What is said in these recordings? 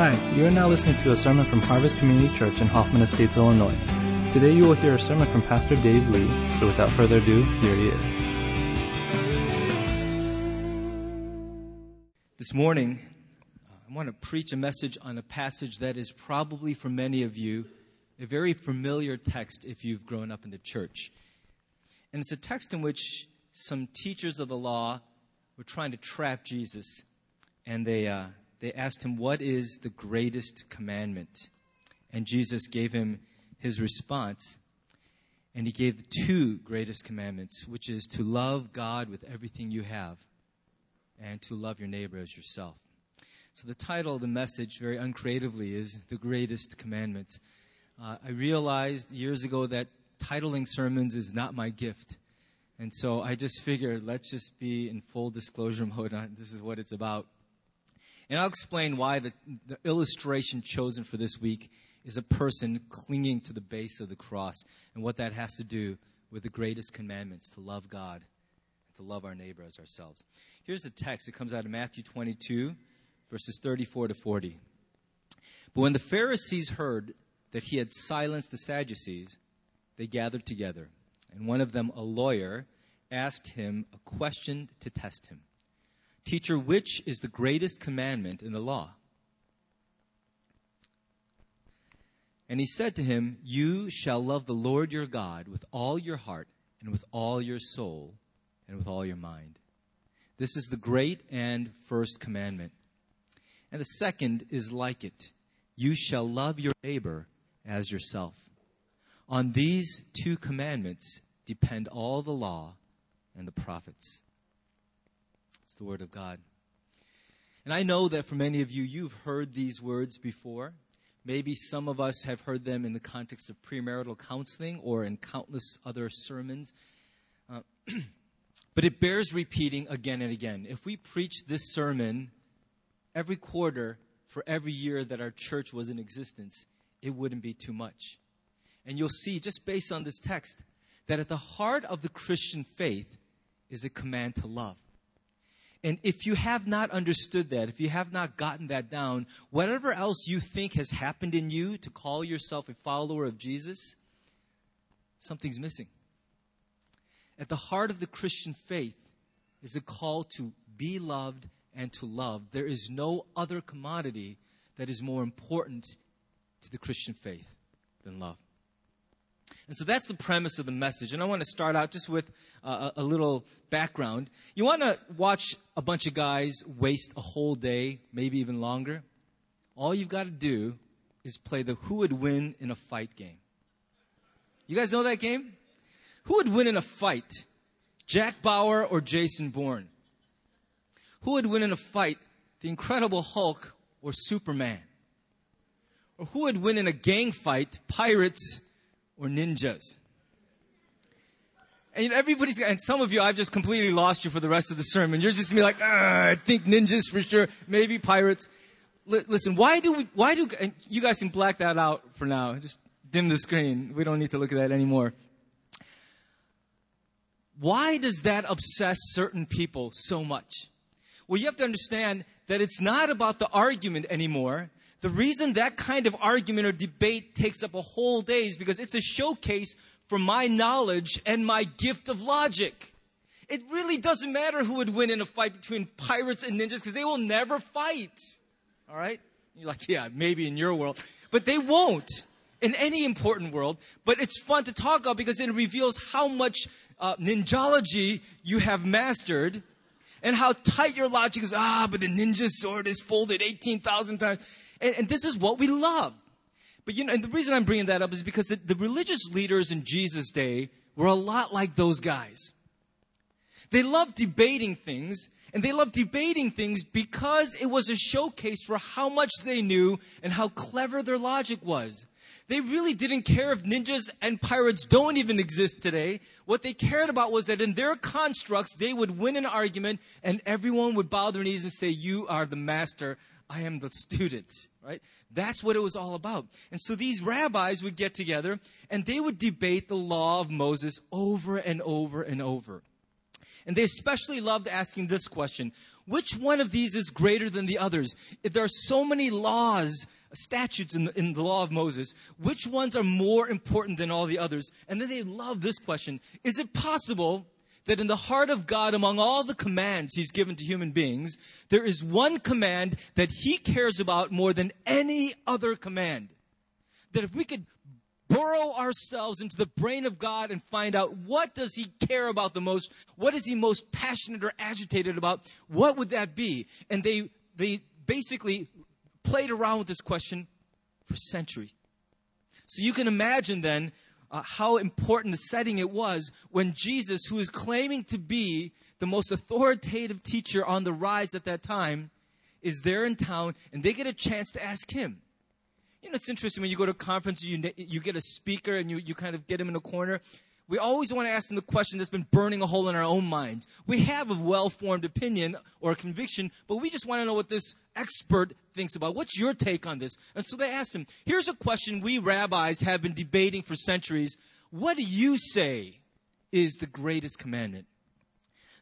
Hi, you are now listening to a sermon from Harvest Community Church in Hoffman Estates, Illinois. Today you will hear a sermon from Pastor Dave Lee, so without further ado, here he is. This morning, I want to preach a message on a passage that is probably for many of you a very familiar text if you've grown up in the church. And it's a text in which some teachers of the law were trying to trap Jesus, and they, uh, they asked him, What is the greatest commandment? And Jesus gave him his response. And he gave the two greatest commandments, which is to love God with everything you have and to love your neighbor as yourself. So, the title of the message, very uncreatively, is The Greatest Commandments. Uh, I realized years ago that titling sermons is not my gift. And so I just figured, let's just be in full disclosure mode on this is what it's about. And I'll explain why the, the illustration chosen for this week is a person clinging to the base of the cross and what that has to do with the greatest commandments to love God and to love our neighbor as ourselves. Here's the text. It comes out of Matthew 22, verses 34 to 40. But when the Pharisees heard that he had silenced the Sadducees, they gathered together. And one of them, a lawyer, asked him a question to test him. Teacher, which is the greatest commandment in the law? And he said to him, You shall love the Lord your God with all your heart, and with all your soul, and with all your mind. This is the great and first commandment. And the second is like it You shall love your neighbor as yourself. On these two commandments depend all the law and the prophets. The Word of God. And I know that for many of you, you've heard these words before. Maybe some of us have heard them in the context of premarital counseling or in countless other sermons. Uh, but it bears repeating again and again. If we preach this sermon every quarter for every year that our church was in existence, it wouldn't be too much. And you'll see, just based on this text, that at the heart of the Christian faith is a command to love. And if you have not understood that, if you have not gotten that down, whatever else you think has happened in you to call yourself a follower of Jesus, something's missing. At the heart of the Christian faith is a call to be loved and to love. There is no other commodity that is more important to the Christian faith than love. And so that's the premise of the message. And I want to start out just with uh, a little background. You want to watch a bunch of guys waste a whole day, maybe even longer? All you've got to do is play the who would win in a fight game. You guys know that game? Who would win in a fight? Jack Bauer or Jason Bourne? Who would win in a fight? The Incredible Hulk or Superman? Or who would win in a gang fight? Pirates or ninjas? And everybody's, and some of you, I've just completely lost you for the rest of the sermon. You're just gonna be like, ah, I think ninjas for sure, maybe pirates. L- listen, why do we, why do, you guys can black that out for now. Just dim the screen. We don't need to look at that anymore. Why does that obsess certain people so much? Well, you have to understand that it's not about the argument anymore. The reason that kind of argument or debate takes up a whole day is because it's a showcase for my knowledge and my gift of logic. It really doesn't matter who would win in a fight between pirates and ninjas because they will never fight. All right? You're like, yeah, maybe in your world. But they won't in any important world. But it's fun to talk about because it reveals how much uh, ninjology you have mastered and how tight your logic is. Ah, but the ninja sword is folded 18,000 times. And, and, this is what we love. But you know, and the reason I'm bringing that up is because the, the religious leaders in Jesus' day were a lot like those guys. They loved debating things, and they loved debating things because it was a showcase for how much they knew and how clever their logic was. They really didn't care if ninjas and pirates don't even exist today. What they cared about was that in their constructs, they would win an argument and everyone would bow their knees and say, You are the master. I am the student, right? That's what it was all about. And so these rabbis would get together and they would debate the law of Moses over and over and over. And they especially loved asking this question Which one of these is greater than the others? If there are so many laws, statutes in the, in the law of Moses, which ones are more important than all the others? And then they love this question Is it possible that in the heart of God, among all the commands He's given to human beings, there is one command that He cares about more than any other command? That if we could burrow ourselves into the brain of God and find out what does he care about the most? What is he most passionate or agitated about? What would that be? And they they basically played around with this question for centuries. So you can imagine then uh, how important the setting it was when Jesus, who is claiming to be the most authoritative teacher on the rise at that time, is there in town and they get a chance to ask him. You know, it's interesting when you go to a conference, you, you get a speaker and you, you kind of get him in a corner. We always want to ask them the question that's been burning a hole in our own minds. We have a well formed opinion or a conviction, but we just want to know what this expert thinks about. What's your take on this? And so they asked him, Here's a question we rabbis have been debating for centuries. What do you say is the greatest commandment?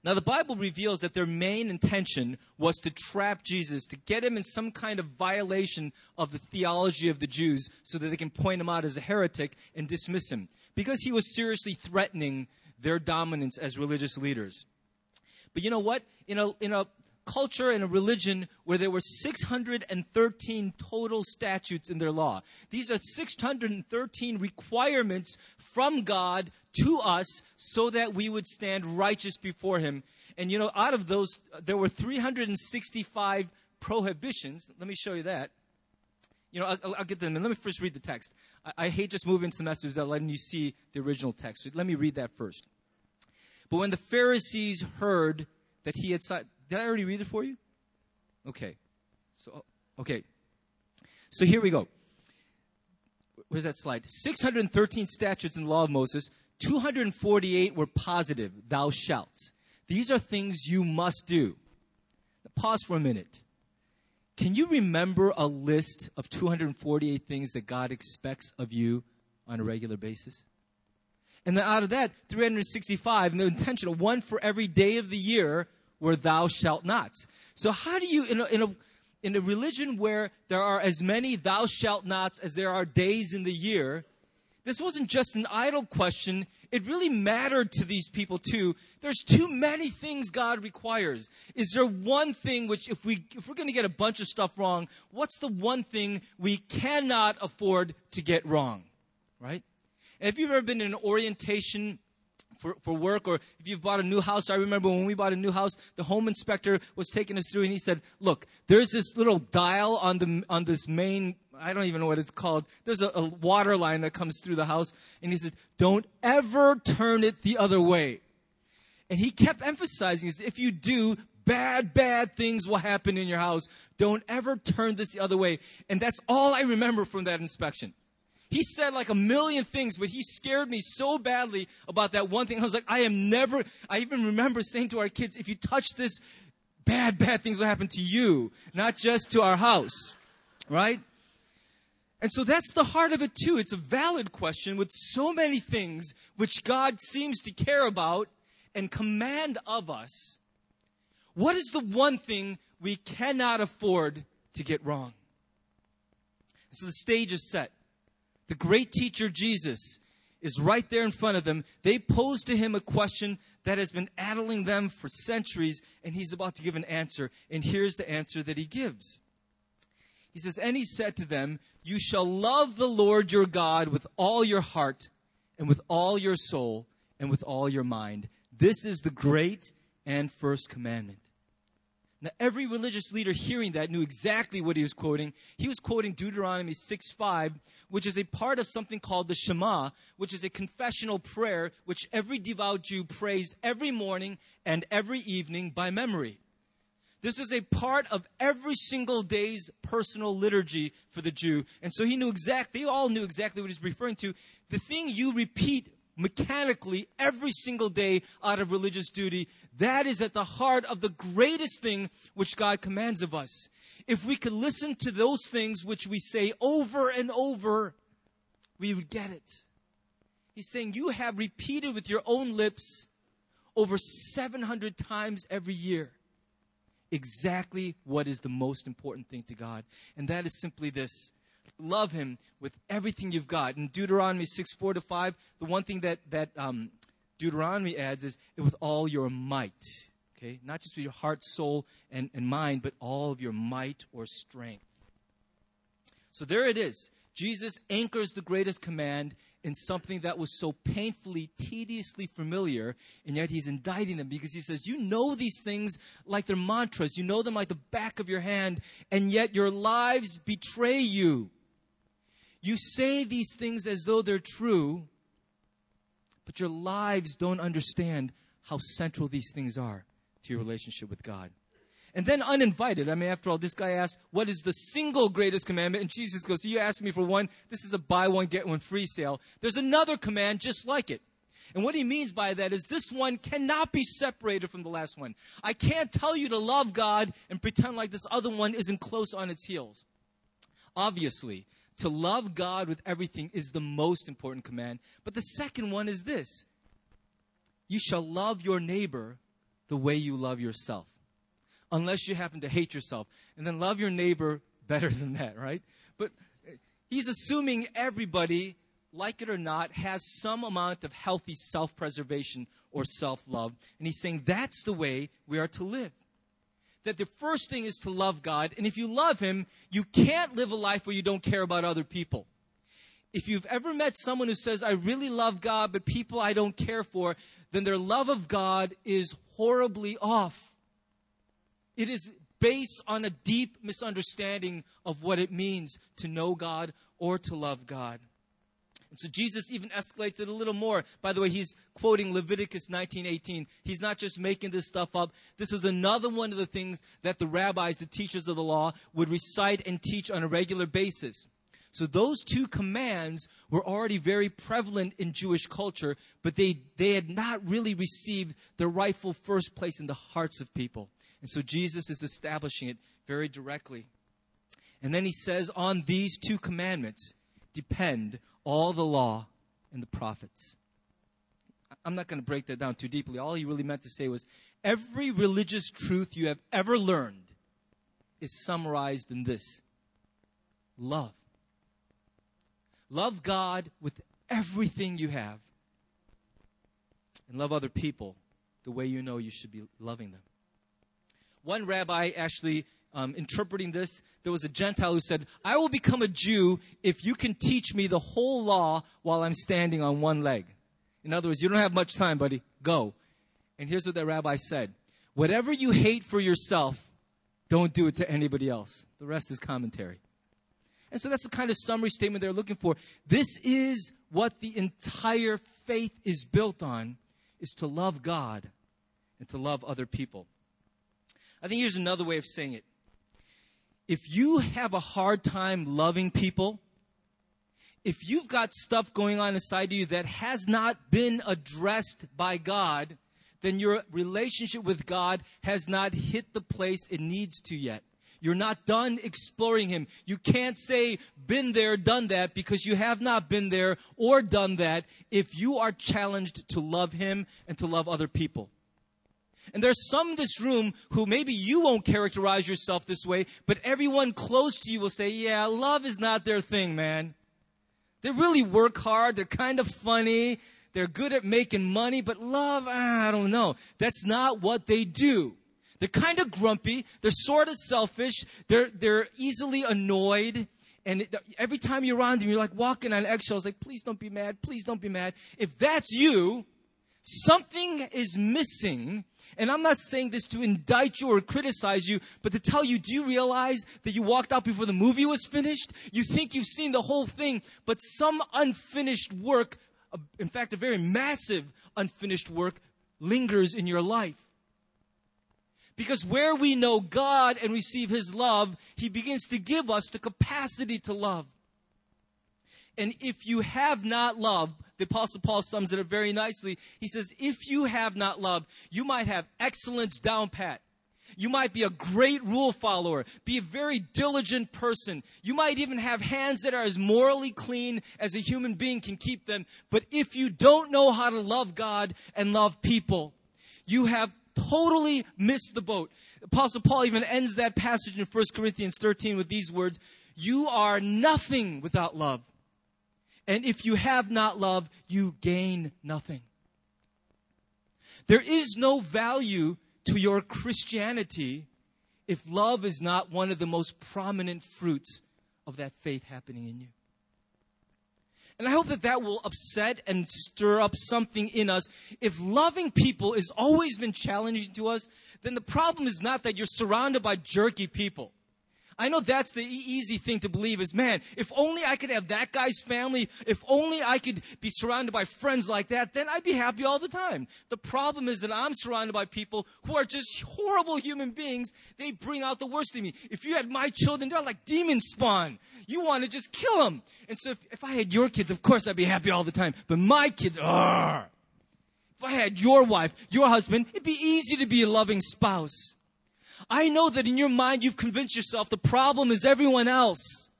Now, the Bible reveals that their main intention was to trap Jesus, to get him in some kind of violation of the theology of the Jews so that they can point him out as a heretic and dismiss him, because he was seriously threatening their dominance as religious leaders. But you know what? In a, in a culture and a religion where there were 613 total statutes in their law. These are 613 requirements from God to us so that we would stand righteous before Him. And you know, out of those, there were 365 prohibitions. Let me show you that. You know, I'll, I'll get them. And let me first read the text. I, I hate just moving into the message without letting you see the original text. So let me read that first. But when the Pharisees heard that he had did I already read it for you? Okay. So, oh, okay. So here we go. Where's that slide? 613 statutes in the law of Moses. 248 were positive, thou shalt. These are things you must do. Pause for a minute. Can you remember a list of 248 things that God expects of you on a regular basis? And then out of that, 365, and the intentional, one for every day of the year, where thou shalt nots. So how do you, in a, in a, in a religion where there are as many thou shalt nots as there are days in the year, this wasn't just an idle question. It really mattered to these people too. There's too many things God requires. Is there one thing which if we if we're going to get a bunch of stuff wrong, what's the one thing we cannot afford to get wrong? Right? And if you've ever been in an orientation for, for work or if you've bought a new house, I remember when we bought a new house, the home inspector was taking us through and he said, look, there's this little dial on the, on this main I don't even know what it's called. There's a, a, water line that comes through the house, and he says, Don't ever turn it the other way. And he kept emphasizing this if you do, bad, bad things will happen in your house. Don't ever turn this the other way. And that's all I remember from that inspection. He said like a million things, but he scared me so badly about that one thing. I was like, I am never, I even remember saying to our kids, if you touch this, bad, bad things will happen to you, not just to our house. Right? And so that's the heart of it too. It's a valid question with so many things which God seems to care about and command of us. What is the one thing we cannot afford to get wrong? So the stage is set. The great teacher Jesus is right there in front of them. They pose to him a question that has been addling them for centuries, and he's about to give an answer. And here's the answer that he gives. He says, And he said to them, You shall love the Lord your God with all your heart, and with all your soul, and with all your mind. This is the great and first commandment. Now, every religious leader hearing that knew exactly what he was quoting. He was quoting Deuteronomy 6 5, which is a part of something called the Shema, which is a confessional prayer which every devout Jew prays every morning and every evening by memory. This is a part of every single day's personal liturgy for the Jew. And so he knew exactly, they all knew exactly what he's referring to. The thing you repeat mechanically every single day out of religious duty, that is at the heart of the greatest thing which God commands of us. If we could listen to those things which we say over and over, we would get it. He's saying, You have repeated with your own lips over 700 times every year exactly what is the most important thing to God. And that is simply this love Him with everything you've got. In Deuteronomy 6 4 to 5, the one thing that, that um, Deuteronomy adds is with all your might. Okay? Not just with your heart, soul, and, and mind, but all of your might or strength. So there it is. Jesus anchors the greatest command in something that was so painfully, tediously familiar, and yet he's indicting them because he says, You know these things like they're mantras, you know them like the back of your hand, and yet your lives betray you. You say these things as though they're true, but your lives don't understand how central these things are to your relationship with God. And then uninvited. I mean, after all, this guy asked, What is the single greatest commandment? And Jesus goes, You asked me for one. This is a buy one, get one free sale. There's another command just like it. And what he means by that is this one cannot be separated from the last one. I can't tell you to love God and pretend like this other one isn't close on its heels. Obviously, to love God with everything is the most important command. But the second one is this You shall love your neighbor the way you love yourself unless you happen to hate yourself. And then love your neighbor better than that, right? But uh, he's assuming everybody, like it or not, has some amount of healthy self preservation or self love. And he's saying that's the way we are to live. That the first thing is to love God. And if you love Him, you can't live a life where you don't care about other people. If you've ever met someone who says, I really love God, but people I don't care for, then their love of God is horribly off. It is based on a deep misunderstanding of what it means to know God or to love God. And so Jesus even escalates it a little more. By the way, he's quoting Leviticus 19:18. He's not just making this stuff up. This is another one of the things that the rabbis, the teachers of the law, would recite and teach on a regular basis. So those two commands were already very prevalent in Jewish culture, but they, they had not really received the rightful first place in the hearts of people. And so Jesus is establishing it very directly. And then he says, On these two commandments depend all the law and the prophets. I'm not going to break that down too deeply. All he really meant to say was every religious truth you have ever learned is summarized in this love. Love God with everything you have, and love other people the way you know you should be loving them. One rabbi actually um, interpreting this, there was a Gentile who said, I will become a Jew if you can teach me the whole law while I'm standing on one leg. In other words, you don't have much time, buddy. Go. And here's what that rabbi said Whatever you hate for yourself, don't do it to anybody else. The rest is commentary. And so that's the kind of summary statement they're looking for. This is what the entire faith is built on, is to love God and to love other people. I think here's another way of saying it. If you have a hard time loving people, if you've got stuff going on inside of you that has not been addressed by God, then your relationship with God has not hit the place it needs to yet. You're not done exploring Him. You can't say, been there, done that, because you have not been there or done that if you are challenged to love Him and to love other people. And there's some in this room who maybe you won't characterize yourself this way, but everyone close to you will say, yeah, love is not their thing, man. They really work hard. They're kind of funny. They're good at making money, but love, ah, I don't know. That's not what they do. They're kind of grumpy. They're sort of selfish. They're, they're easily annoyed. And every time you're around them, you're like walking on eggshells, like, please don't be mad. Please don't be mad. If that's you, something is missing and I'm not saying this to indict you or criticize you, but to tell you, do you realize that you walked out before the movie was finished? You think you've seen the whole thing, but some unfinished work, in fact, a very massive unfinished work, lingers in your life. Because where we know God and receive His love, He begins to give us the capacity to love. And if you have not love, the Apostle Paul sums it up very nicely. He says, If you have not love, you might have excellence down pat. You might be a great rule follower, be a very diligent person. You might even have hands that are as morally clean as a human being can keep them. But if you don't know how to love God and love people, you have totally missed the boat. Apostle Paul even ends that passage in 1 Corinthians 13 with these words You are nothing without love. And if you have not love, you gain nothing. There is no value to your Christianity if love is not one of the most prominent fruits of that faith happening in you. And I hope that that will upset and stir up something in us. If loving people has always been challenging to us, then the problem is not that you're surrounded by jerky people. I know that's the easy thing to believe is, man, if only I could have that guy's family, if only I could be surrounded by friends like that, then I'd be happy all the time. The problem is that I'm surrounded by people who are just horrible human beings. They bring out the worst in me. If you had my children, they're like demon spawn. You want to just kill them. And so if, if I had your kids, of course I'd be happy all the time. But my kids, are. If I had your wife, your husband, it'd be easy to be a loving spouse. I know that in your mind you've convinced yourself the problem is everyone else.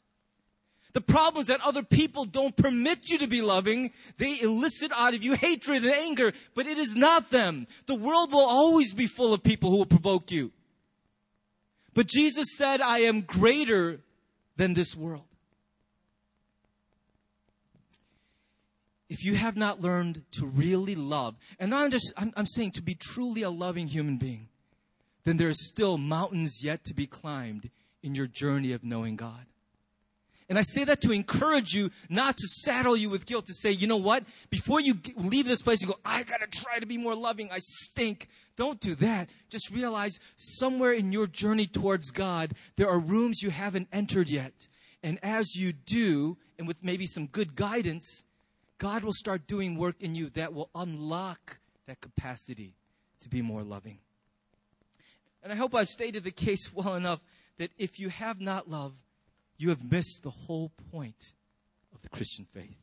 The problem is that other people don't permit you to be loving. They elicit out of you hatred and anger, but it is not them. The world will always be full of people who will provoke you. But Jesus said, I am greater than this world. If you have not learned to really love, and I'm just, I'm, I'm saying to be truly a loving human being, then there are still mountains yet to be climbed in your journey of knowing God. And I say that to encourage you not to saddle you with guilt, to say, you know what? Before you leave this place and go, I gotta try to be more loving, I stink. Don't do that. Just realize somewhere in your journey towards God, there are rooms you haven't entered yet. And as you do, and with maybe some good guidance, God will start doing work in you that will unlock that capacity to be more loving. And I hope I've stated the case well enough that if you have not love, you have missed the whole point of the Christian faith.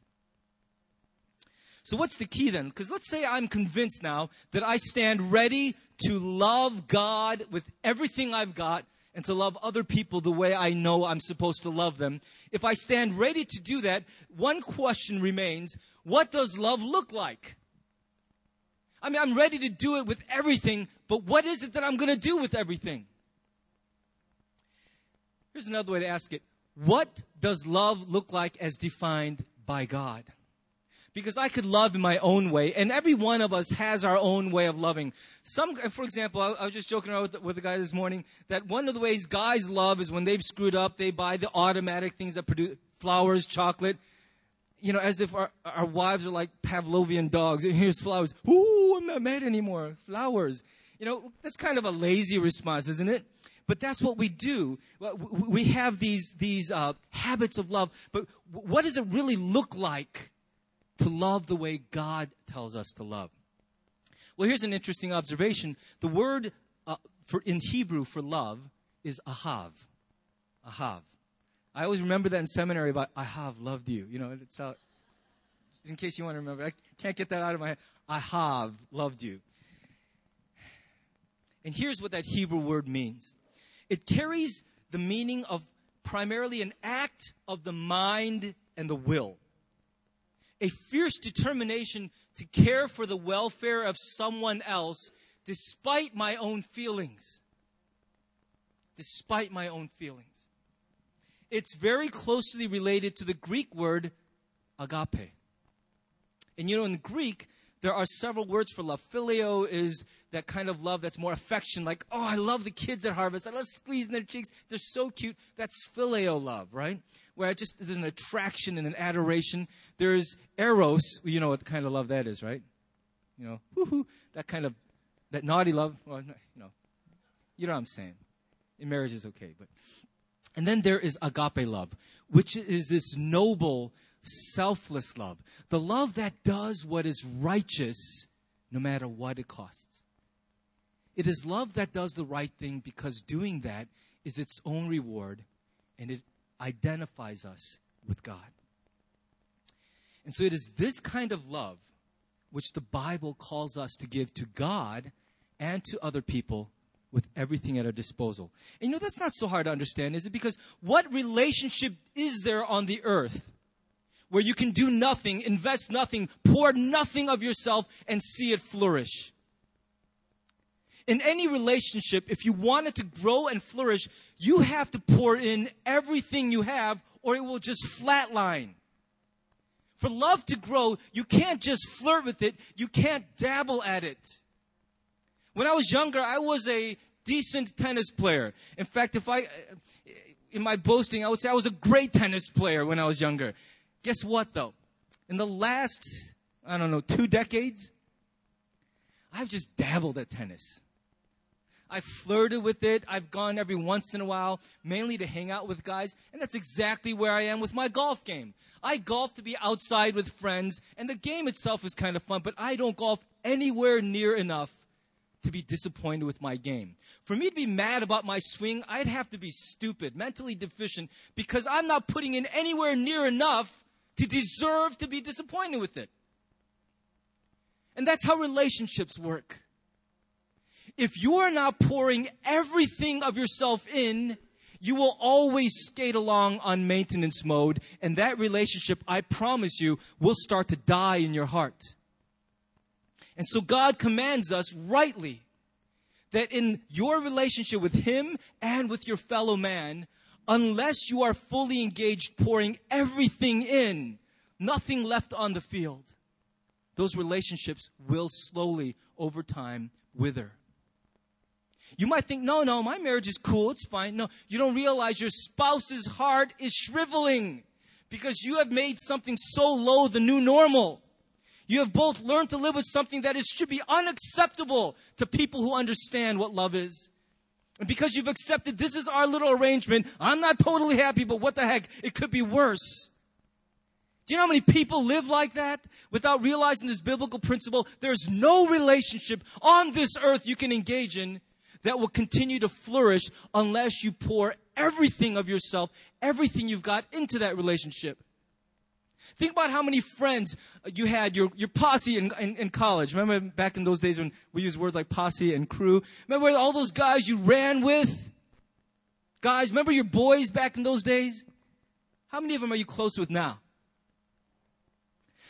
So, what's the key then? Because let's say I'm convinced now that I stand ready to love God with everything I've got and to love other people the way I know I'm supposed to love them. If I stand ready to do that, one question remains what does love look like? I mean, I'm ready to do it with everything, but what is it that I'm going to do with everything? Here's another way to ask it What does love look like as defined by God? Because I could love in my own way, and every one of us has our own way of loving. Some, for example, I, I was just joking around with, with a guy this morning that one of the ways guys love is when they've screwed up, they buy the automatic things that produce flowers, chocolate, you know, as if our, our wives are like Pavlovian dogs. Here's flowers. Ooh, I'm not mad anymore. Flowers. You know, that's kind of a lazy response, isn't it? But that's what we do. We have these, these uh, habits of love. But what does it really look like to love the way God tells us to love? Well, here's an interesting observation. The word uh, for, in Hebrew for love is ahav. Ahav. I always remember that in seminary about I have loved you. You know, it's out. In case you want to remember, I can't get that out of my head. I have loved you. And here's what that Hebrew word means. It carries the meaning of primarily an act of the mind and the will. A fierce determination to care for the welfare of someone else despite my own feelings. Despite my own feelings it's very closely related to the Greek word agape. And you know, in Greek, there are several words for love. Phileo is that kind of love that's more affection, like, oh, I love the kids at Harvest. I love squeezing their cheeks. They're so cute. That's phileo love, right? Where it just there's an attraction and an adoration. There's eros, you know what kind of love that is, right? You know, woohoo, that kind of, that naughty love. Well, you know, you know what I'm saying. In marriage is okay, but and then there is agape love, which is this noble, selfless love. The love that does what is righteous no matter what it costs. It is love that does the right thing because doing that is its own reward and it identifies us with God. And so it is this kind of love which the Bible calls us to give to God and to other people with everything at our disposal. And you know, that's not so hard to understand, is it? Because what relationship is there on the earth where you can do nothing, invest nothing, pour nothing of yourself, and see it flourish? In any relationship, if you want it to grow and flourish, you have to pour in everything you have or it will just flatline. For love to grow, you can't just flirt with it, you can't dabble at it. When I was younger, I was a decent tennis player. In fact, if I, in my boasting, I would say I was a great tennis player when I was younger. Guess what though? In the last, I don't know, two decades, I've just dabbled at tennis. I've flirted with it. I've gone every once in a while, mainly to hang out with guys. And that's exactly where I am with my golf game. I golf to be outside with friends, and the game itself is kind of fun, but I don't golf anywhere near enough to be disappointed with my game. For me to be mad about my swing, I'd have to be stupid, mentally deficient, because I'm not putting in anywhere near enough to deserve to be disappointed with it. And that's how relationships work. If you are not pouring everything of yourself in, you will always skate along on maintenance mode, and that relationship, I promise you, will start to die in your heart. And so God commands us rightly that in your relationship with Him and with your fellow man, unless you are fully engaged, pouring everything in, nothing left on the field, those relationships will slowly, over time, wither. You might think, no, no, my marriage is cool, it's fine. No, you don't realize your spouse's heart is shriveling because you have made something so low the new normal. You have both learned to live with something that is, should be unacceptable to people who understand what love is. And because you've accepted this is our little arrangement, I'm not totally happy, but what the heck, it could be worse. Do you know how many people live like that without realizing this biblical principle? There's no relationship on this earth you can engage in that will continue to flourish unless you pour everything of yourself, everything you've got into that relationship. Think about how many friends you had, your, your posse in, in, in, college. Remember back in those days when we used words like posse and crew? Remember all those guys you ran with? Guys, remember your boys back in those days? How many of them are you close with now?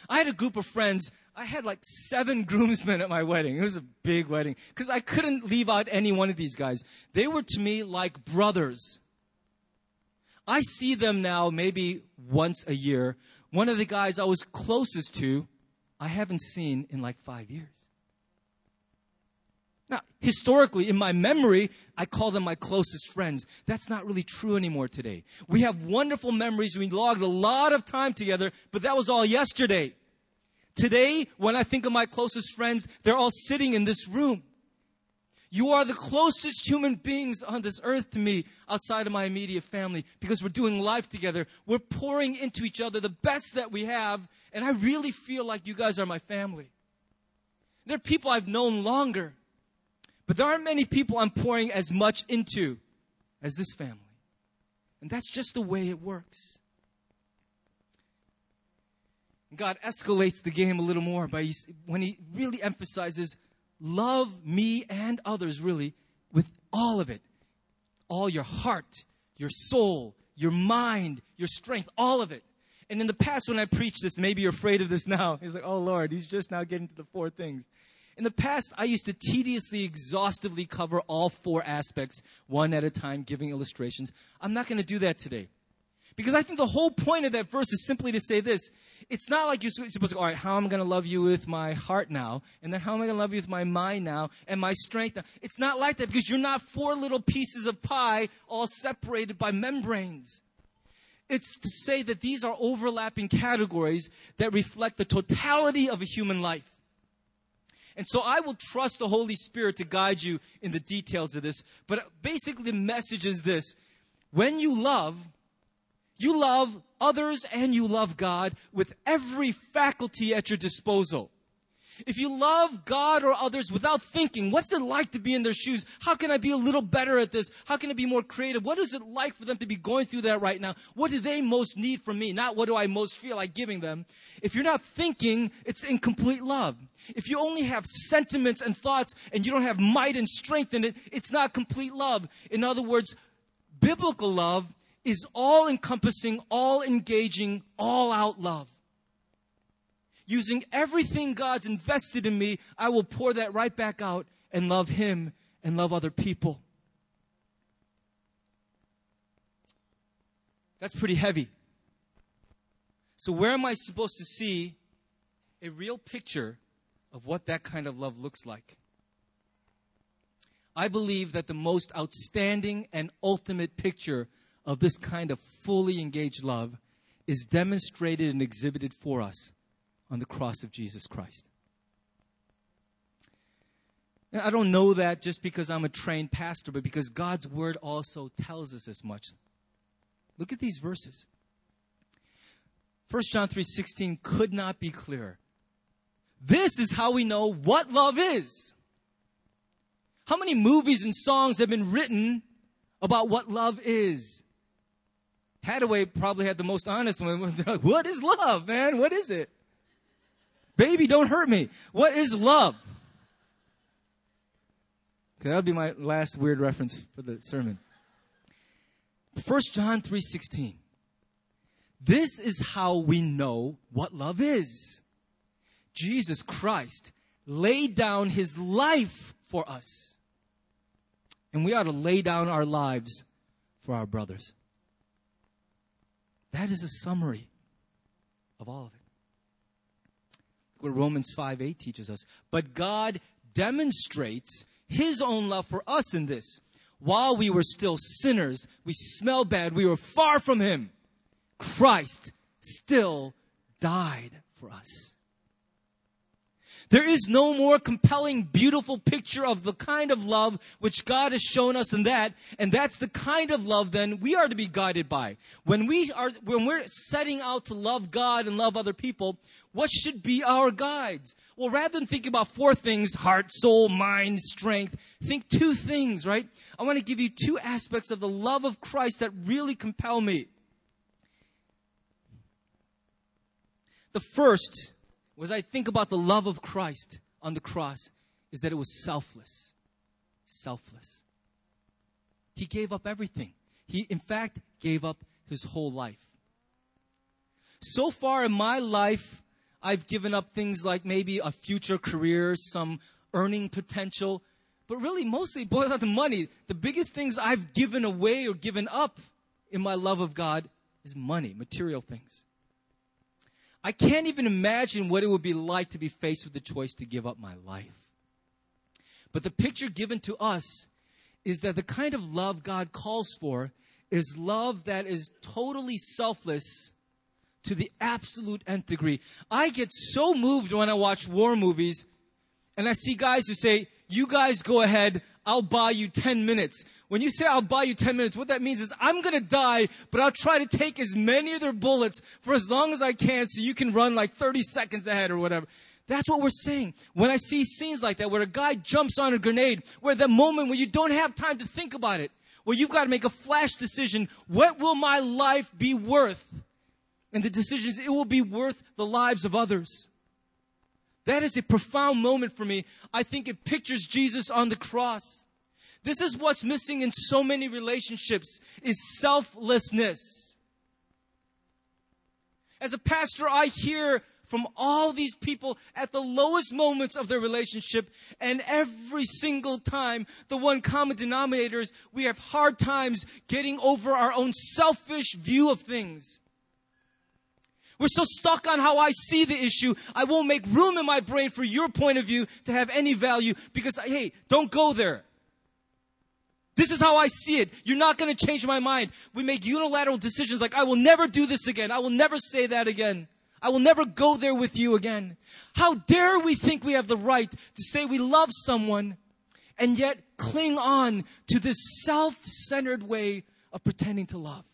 I had a group of friends. I had like seven groomsmen at my wedding. It was a big wedding because I couldn't leave out any one of these guys. They were to me like brothers. I see them now maybe once a year one of the guys I was closest to, I haven't seen in like five years. Now, historically, in my memory, I call them my closest friends. That's not really true anymore today. We have wonderful memories. We logged a lot of time together, but that was all yesterday. Today, when I think of my closest friends, they're all sitting in this room. You are the closest human beings on this earth to me outside of my immediate family because we're doing life together. We're pouring into each other the best that we have, and I really feel like you guys are my family. There are people I've known longer, but there aren't many people I'm pouring as much into as this family. And that's just the way it works. God escalates the game a little more by when he really emphasizes love me and others really with all of it. All your heart, your soul, your mind, your strength, all of it. And in the past, when I preached this, maybe you're afraid of this now. He's like, oh Lord, he's just now getting to the four things. In the past, I used to tediously, exhaustively cover all four aspects, one at a time, giving illustrations. I'm not going to do that today. Because I think the whole point of that verse is simply to say this. It's not like you're supposed to go, all right, how am I going to love you with my heart now? And then how am I going to love you with my mind now and my strength now? It's not like that because you're not four little pieces of pie all separated by membranes. It's to say that these are overlapping categories that reflect the totality of a human life. And so I will trust the Holy Spirit to guide you in the details of this. But basically, the message is this when you love, you love others and you love God with every faculty at your disposal. If you love God or others without thinking, what's it like to be in their shoes? How can I be a little better at this? How can I be more creative? What is it like for them to be going through that right now? What do they most need from me? Not what do I most feel like giving them. If you're not thinking, it's incomplete love. If you only have sentiments and thoughts and you don't have might and strength in it, it's not complete love. In other words, biblical love is all encompassing, all engaging, all out love. Using everything God's invested in me, I will pour that right back out and love Him and love other people. That's pretty heavy. So, where am I supposed to see a real picture of what that kind of love looks like? I believe that the most outstanding and ultimate picture of this kind of fully engaged love is demonstrated and exhibited for us on the cross of Jesus Christ. I don't know that just because I'm a trained pastor, but because God's word also tells us as much. Look at these verses. 1 John 3:16 could not be clearer. This is how we know what love is. How many movies and songs have been written about what love is? Haddaway probably had the most honest one. Like, what is love, man? What is it? Baby, don't hurt me. What is love? Okay, that'll be my last weird reference for the sermon. 1 John 3:16. This is how we know what love is. Jesus Christ laid down his life for us. And we ought to lay down our lives for our brothers. That is a summary of all of it. What Romans 5 8 teaches us. But God demonstrates his own love for us in this. While we were still sinners, we smelled bad, we were far from him. Christ still died for us. There is no more compelling, beautiful picture of the kind of love which God has shown us in that, and that's the kind of love then we are to be guided by. When we are, when we're setting out to love God and love other people, what should be our guides? Well, rather than thinking about four things, heart, soul, mind, strength, think two things, right? I want to give you two aspects of the love of Christ that really compel me. The first was I think about the love of Christ on the cross is that it was selfless. Selfless. He gave up everything. He, in fact, gave up his whole life. So far in my life, I've given up things like maybe a future career, some earning potential, but really mostly boils down to money. The biggest things I've given away or given up in my love of God is money, material things. I can't even imagine what it would be like to be faced with the choice to give up my life. But the picture given to us is that the kind of love God calls for is love that is totally selfless to the absolute nth degree. I get so moved when I watch war movies and I see guys who say, You guys go ahead, I'll buy you 10 minutes. When you say I'll buy you 10 minutes, what that means is I'm gonna die, but I'll try to take as many of their bullets for as long as I can so you can run like 30 seconds ahead or whatever. That's what we're saying. When I see scenes like that, where a guy jumps on a grenade, where the moment where you don't have time to think about it, where you've got to make a flash decision, what will my life be worth? And the decision is, it will be worth the lives of others. That is a profound moment for me. I think it pictures Jesus on the cross. This is what's missing in so many relationships is selflessness. As a pastor, I hear from all these people at the lowest moments of their relationship, and every single time, the one common denominator is we have hard times getting over our own selfish view of things. We're so stuck on how I see the issue, I won't make room in my brain for your point of view to have any value because, hey, don't go there. This is how I see it. You're not going to change my mind. We make unilateral decisions like, I will never do this again. I will never say that again. I will never go there with you again. How dare we think we have the right to say we love someone and yet cling on to this self centered way of pretending to love?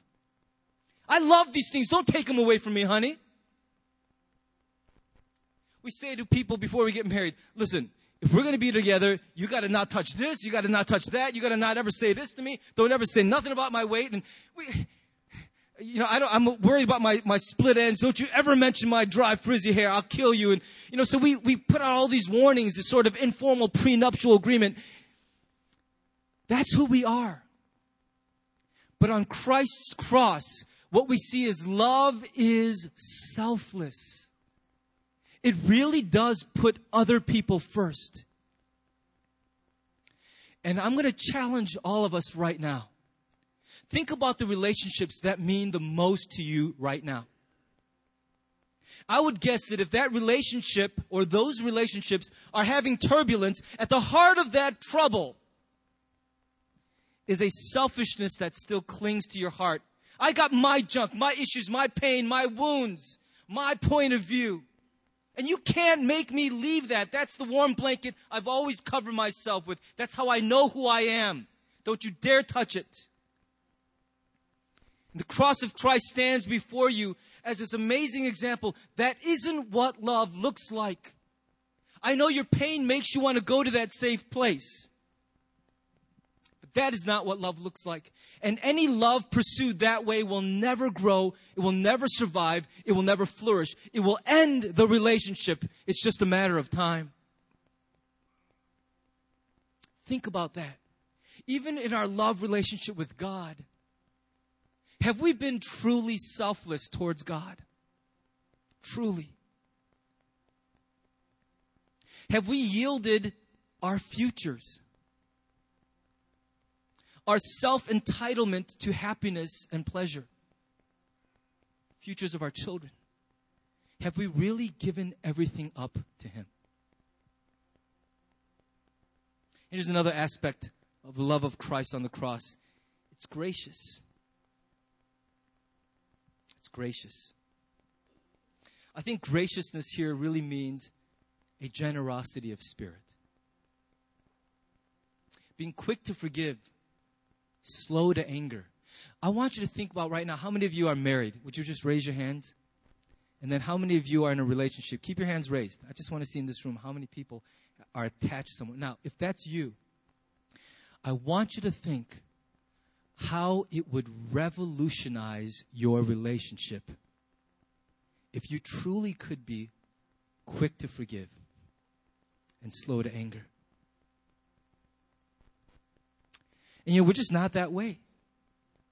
I love these things. Don't take them away from me, honey. We say to people before we get married, listen, if we're going to be together, you got to not touch this, you got to not touch that, you got to not ever say this to me. Don't ever say nothing about my weight. And we, you know, I don't, I'm worried about my, my split ends. Don't you ever mention my dry, frizzy hair. I'll kill you. And, you know, so we, we put out all these warnings, this sort of informal prenuptial agreement. That's who we are. But on Christ's cross, what we see is love is selfless. It really does put other people first. And I'm going to challenge all of us right now. Think about the relationships that mean the most to you right now. I would guess that if that relationship or those relationships are having turbulence, at the heart of that trouble is a selfishness that still clings to your heart. I got my junk, my issues, my pain, my wounds, my point of view. And you can't make me leave that. That's the warm blanket I've always covered myself with. That's how I know who I am. Don't you dare touch it. The cross of Christ stands before you as this amazing example. That isn't what love looks like. I know your pain makes you want to go to that safe place. But that is not what love looks like. And any love pursued that way will never grow. It will never survive. It will never flourish. It will end the relationship. It's just a matter of time. Think about that. Even in our love relationship with God, have we been truly selfless towards God? Truly. Have we yielded our futures? Our self entitlement to happiness and pleasure? Futures of our children? Have we really given everything up to Him? Here's another aspect of the love of Christ on the cross it's gracious It's gracious. I think graciousness here really means a generosity of spirit. Being quick to forgive, slow to anger. I want you to think about right now how many of you are married? Would you just raise your hands? And then how many of you are in a relationship? Keep your hands raised. I just want to see in this room how many people are attached to someone. Now, if that's you, I want you to think how it would revolutionize your relationship if you truly could be quick to forgive and slow to anger. And you know, we're just not that way.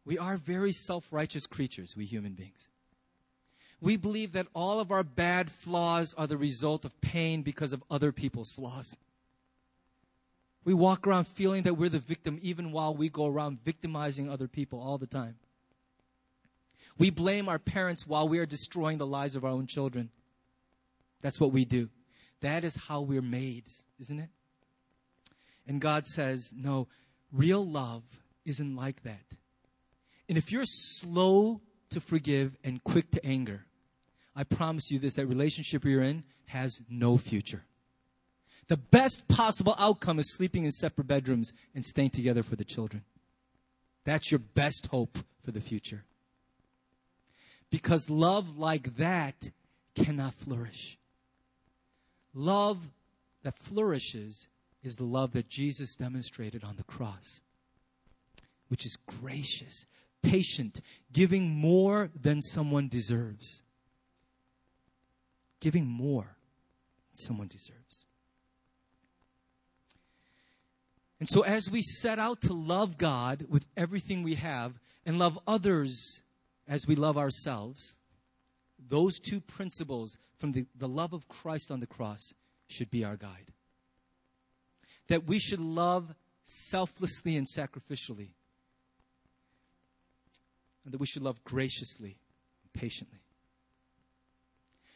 We are very self righteous creatures, we human beings. We believe that all of our bad flaws are the result of pain because of other people's flaws. We walk around feeling that we're the victim even while we go around victimizing other people all the time. We blame our parents while we are destroying the lives of our own children. That's what we do. That is how we're made, isn't it? And God says, no, real love isn't like that. And if you're slow to forgive and quick to anger, I promise you this that relationship you're in has no future. The best possible outcome is sleeping in separate bedrooms and staying together for the children. That's your best hope for the future. Because love like that cannot flourish. Love that flourishes is the love that Jesus demonstrated on the cross, which is gracious, patient, giving more than someone deserves. Giving more than someone deserves. And so, as we set out to love God with everything we have and love others as we love ourselves, those two principles from the, the love of Christ on the cross should be our guide. That we should love selflessly and sacrificially, and that we should love graciously and patiently.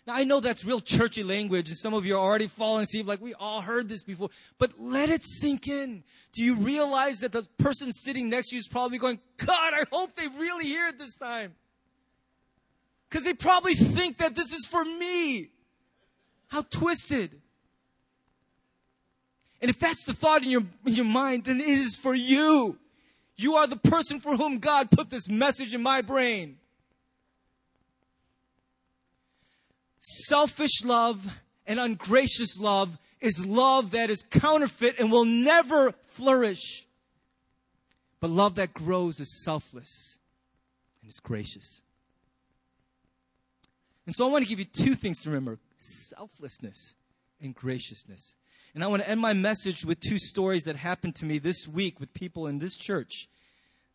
Now, I know that's real churchy language, and some of you are already falling asleep like we all heard this before, but let it sink in. Do you realize that the person sitting next to you is probably going, God, I hope they really hear it this time? Because they probably think that this is for me. How twisted. And if that's the thought in your, in your mind, then it is for you. You are the person for whom God put this message in my brain. Selfish love and ungracious love is love that is counterfeit and will never flourish. But love that grows is selfless and it's gracious. And so I want to give you two things to remember selflessness and graciousness. And I want to end my message with two stories that happened to me this week with people in this church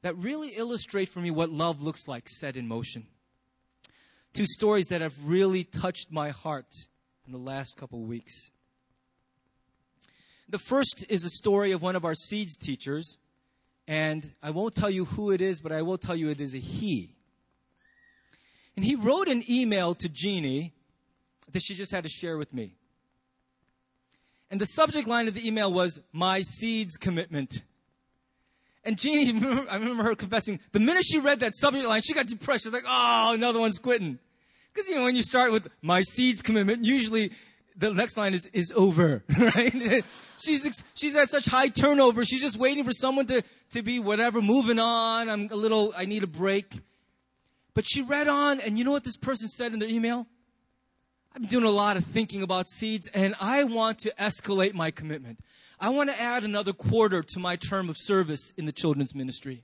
that really illustrate for me what love looks like set in motion two stories that have really touched my heart in the last couple weeks. The first is a story of one of our seeds teachers, and I won't tell you who it is, but I will tell you it is a he. And he wrote an email to Jeannie that she just had to share with me. And the subject line of the email was, My seeds commitment. And Jeannie, I remember her confessing, the minute she read that subject line, she got depressed. She's like, oh, another one's quitting. Because, you know, when you start with my seeds commitment, usually the next line is, is over, right? she's, she's at such high turnover. She's just waiting for someone to, to be whatever, moving on. I'm a little, I need a break. But she read on, and you know what this person said in their email? I've been doing a lot of thinking about seeds, and I want to escalate my commitment. I want to add another quarter to my term of service in the children's ministry.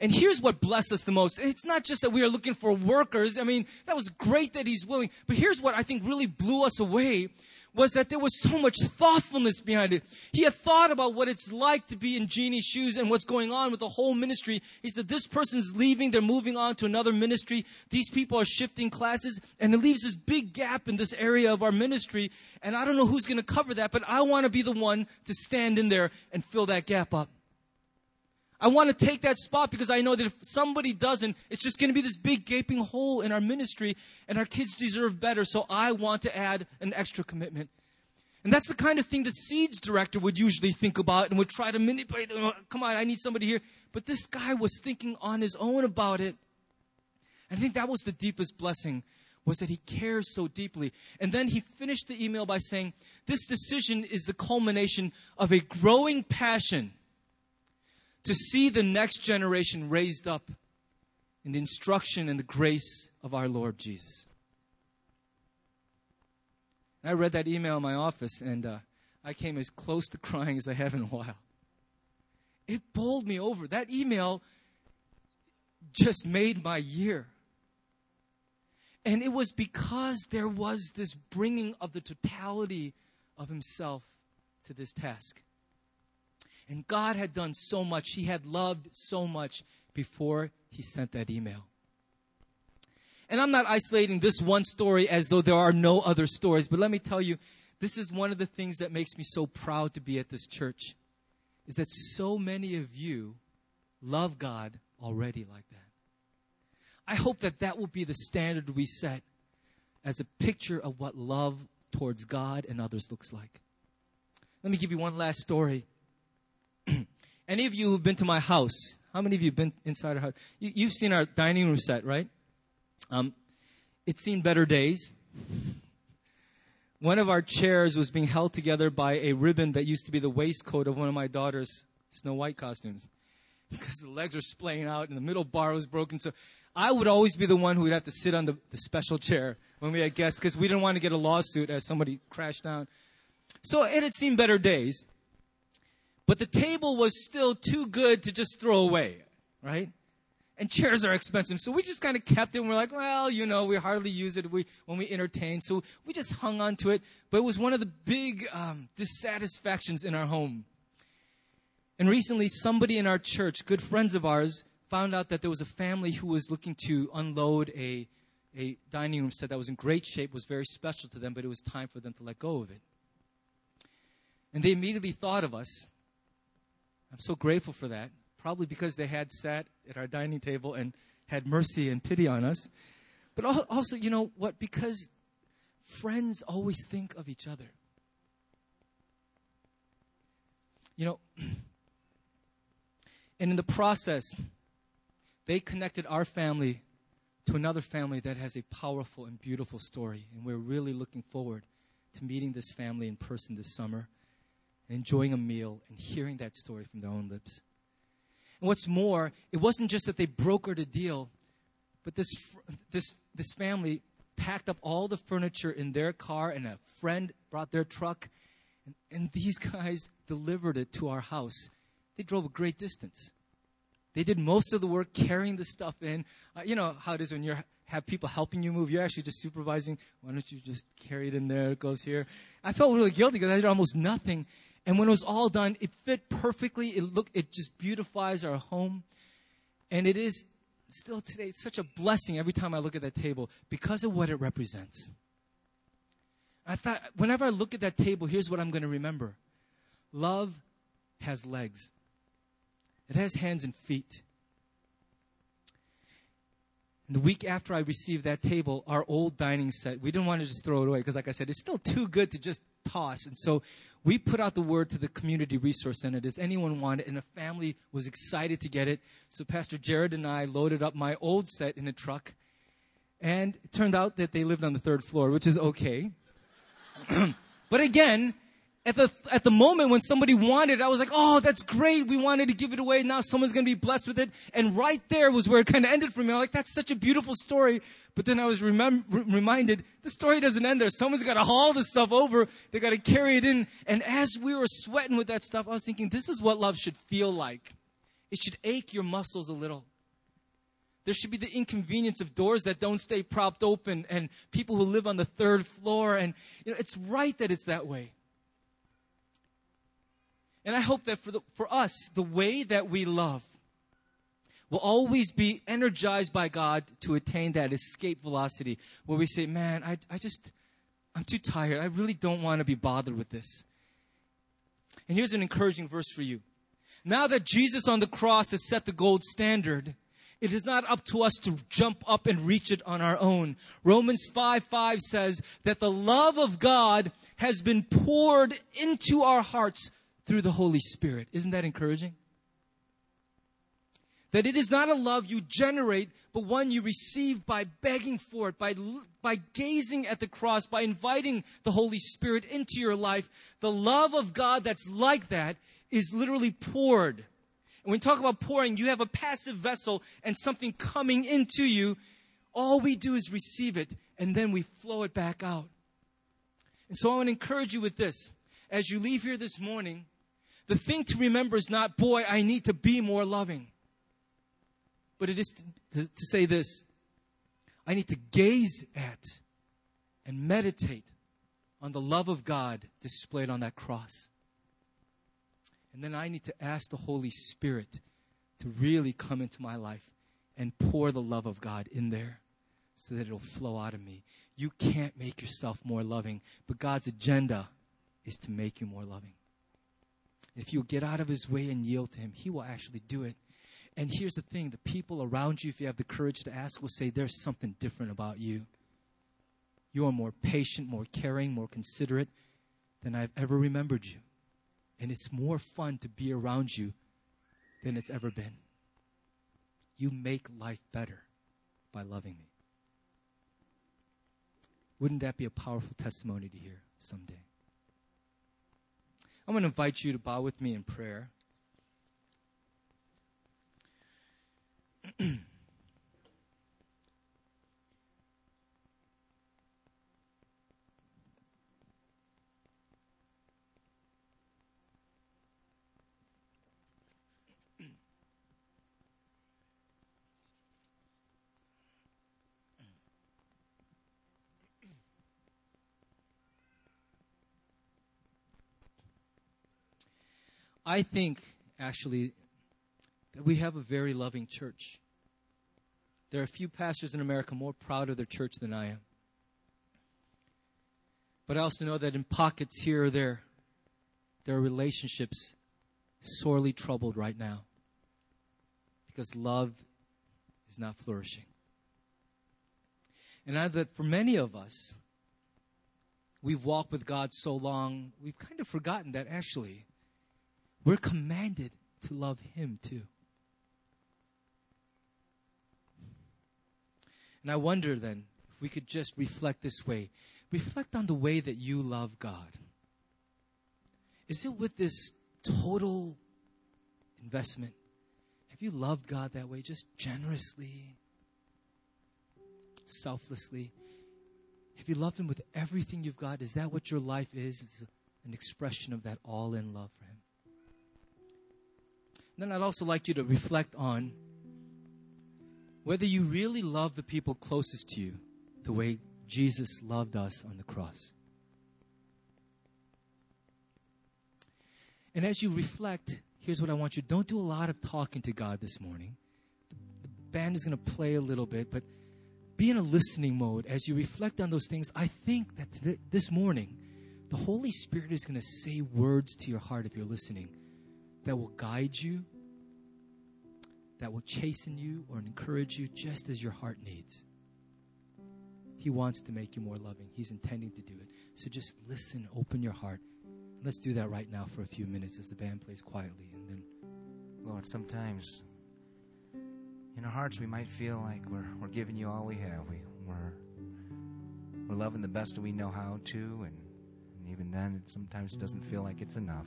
And here's what blessed us the most. It's not just that we are looking for workers. I mean, that was great that he's willing. But here's what I think really blew us away was that there was so much thoughtfulness behind it. He had thought about what it's like to be in Jeannie's shoes and what's going on with the whole ministry. He said, this person's leaving. They're moving on to another ministry. These people are shifting classes and it leaves this big gap in this area of our ministry. And I don't know who's going to cover that, but I want to be the one to stand in there and fill that gap up. I want to take that spot because I know that if somebody doesn't, it's just going to be this big gaping hole in our ministry, and our kids deserve better. So I want to add an extra commitment. And that's the kind of thing the seeds director would usually think about and would try to manipulate. Come on, I need somebody here. But this guy was thinking on his own about it. I think that was the deepest blessing was that he cares so deeply. And then he finished the email by saying, This decision is the culmination of a growing passion to see the next generation raised up in the instruction and the grace of our Lord Jesus. I read that email in my office and uh, I came as close to crying as I have in a while. It bowled me over. That email just made my year. And it was because there was this bringing of the totality of himself to this task. And God had done so much. He had loved so much before he sent that email. And I'm not isolating this one story as though there are no other stories, but let me tell you, this is one of the things that makes me so proud to be at this church is that so many of you love God already like that. I hope that that will be the standard we set as a picture of what love towards God and others looks like. Let me give you one last story. Any of you who've been to my house, how many of you have been inside our house? You, have seen our dining room set, right? Um, it's seen better days. One of our chairs was being held together by a ribbon that used to be the waistcoat of one of my daughter's Snow White costumes. Because the legs were splaying out and the middle bar was broken. So I would always be the one who would have to sit on the, the special chair when we had guests because we didn't want to get a lawsuit as somebody crashed down. So it had seen better days. But the table was still too good to just throw away, right? And chairs are expensive. So we just kind of kept it. We're like, well, you know, we hardly use it when we entertain. So we just hung on to it. But it was one of the big um, dissatisfactions in our home. And recently, somebody in our church, good friends of ours, found out that there was a family who was looking to unload a, a dining room set that was in great shape, was very special to them, but it was time for them to let go of it. And they immediately thought of us I'm so grateful for that. Probably because they had sat at our dining table and had mercy and pity on us. But also, you know what? Because friends always think of each other. You know, and in the process, they connected our family to another family that has a powerful and beautiful story. And we're really looking forward to meeting this family in person this summer enjoying a meal and hearing that story from their own lips. And what's more, it wasn't just that they brokered a deal, but this, this, this family packed up all the furniture in their car, and a friend brought their truck, and, and these guys delivered it to our house. They drove a great distance. They did most of the work carrying the stuff in. Uh, you know how it is when you have people helping you move. You're actually just supervising. Why don't you just carry it in there? It goes here. I felt really guilty because I did almost nothing. And when it was all done, it fit perfectly. It looked, it just beautifies our home. And it is still today, it's such a blessing every time I look at that table because of what it represents. I thought, whenever I look at that table, here's what I'm going to remember love has legs, it has hands and feet. And the week after I received that table, our old dining set, we didn't want to just throw it away because, like I said, it's still too good to just toss. And so we put out the word to the community resource center. Does anyone want it? And a family was excited to get it. So Pastor Jared and I loaded up my old set in a truck. And it turned out that they lived on the third floor, which is okay. but again, at the, at the moment when somebody wanted it, I was like, oh, that's great. We wanted to give it away. Now someone's going to be blessed with it. And right there was where it kind of ended for me. I'm like, that's such a beautiful story. But then I was remem- reminded the story doesn't end there. Someone's got to haul this stuff over. They got to carry it in. And as we were sweating with that stuff, I was thinking, this is what love should feel like. It should ache your muscles a little. There should be the inconvenience of doors that don't stay propped open and people who live on the third floor. And you know, it's right that it's that way. And I hope that for, the, for us, the way that we love will always be energized by God to attain that escape velocity where we say, man, I, I just, I'm too tired. I really don't want to be bothered with this. And here's an encouraging verse for you. Now that Jesus on the cross has set the gold standard, it is not up to us to jump up and reach it on our own. Romans 5 5 says that the love of God has been poured into our hearts through the Holy Spirit. Isn't that encouraging? That it is not a love you generate, but one you receive by begging for it, by, by gazing at the cross, by inviting the Holy Spirit into your life. The love of God that's like that is literally poured. And when we talk about pouring, you have a passive vessel and something coming into you. All we do is receive it and then we flow it back out. And so I want to encourage you with this. As you leave here this morning, the thing to remember is not, boy, I need to be more loving. But it is to, to, to say this I need to gaze at and meditate on the love of God displayed on that cross. And then I need to ask the Holy Spirit to really come into my life and pour the love of God in there so that it'll flow out of me. You can't make yourself more loving, but God's agenda is to make you more loving. If you get out of his way and yield to him, he will actually do it. And here's the thing the people around you, if you have the courage to ask, will say, There's something different about you. You are more patient, more caring, more considerate than I've ever remembered you. And it's more fun to be around you than it's ever been. You make life better by loving me. Wouldn't that be a powerful testimony to hear someday? I'm going to invite you to bow with me in prayer. I think, actually, that we have a very loving church. There are few pastors in America more proud of their church than I am. But I also know that in pockets here or there, there are relationships sorely troubled right now because love is not flourishing. And I, know that for many of us, we've walked with God so long, we've kind of forgotten that actually we're commanded to love Him too. And I wonder then if we could just reflect this way reflect on the way that you love God. Is it with this total investment? Have you loved God that way, just generously, selflessly? Have you loved Him with everything you've got? Is that what your life is? Is an expression of that all in love for Him? Then I'd also like you to reflect on whether you really love the people closest to you the way Jesus loved us on the cross. And as you reflect, here's what I want you don't do a lot of talking to God this morning. The band is going to play a little bit, but be in a listening mode as you reflect on those things. I think that th- this morning, the Holy Spirit is going to say words to your heart if you're listening that will guide you, that will chasten you or encourage you just as your heart needs. He wants to make you more loving. He's intending to do it. So just listen, open your heart. Let's do that right now for a few minutes as the band plays quietly and then Lord, sometimes in our hearts we might feel like we're, we're giving you all we have. We, we're, we're loving the best we know how to, and, and even then it sometimes doesn't feel like it's enough.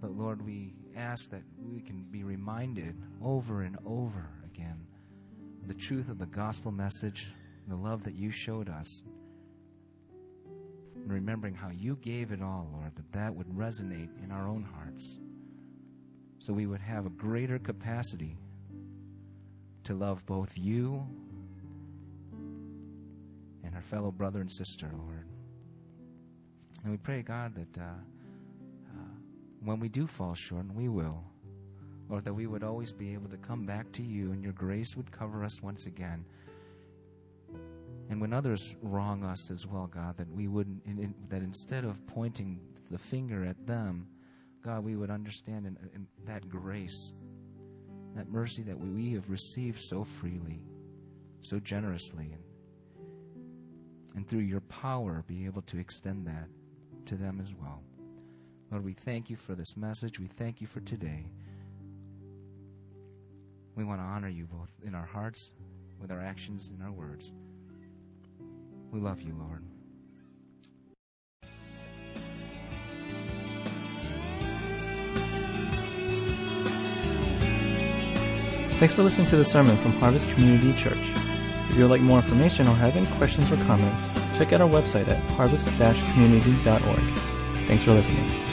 But Lord, we ask that we can be reminded over and over again the truth of the gospel message, the love that you showed us, and remembering how you gave it all, Lord, that that would resonate in our own hearts. So we would have a greater capacity to love both you and our fellow brother and sister, Lord. And we pray, God, that uh, when we do fall short, and we will, Lord, that we would always be able to come back to you and your grace would cover us once again. And when others wrong us as well, God, that we in, that instead of pointing the finger at them, God, we would understand in, in that grace, that mercy that we, we have received so freely, so generously, and, and through your power be able to extend that to them as well. Lord, we thank you for this message. We thank you for today. We want to honor you both in our hearts, with our actions, and our words. We love you, Lord. Thanks for listening to the sermon from Harvest Community Church. If you would like more information or have any questions or comments, check out our website at harvest-community.org. Thanks for listening.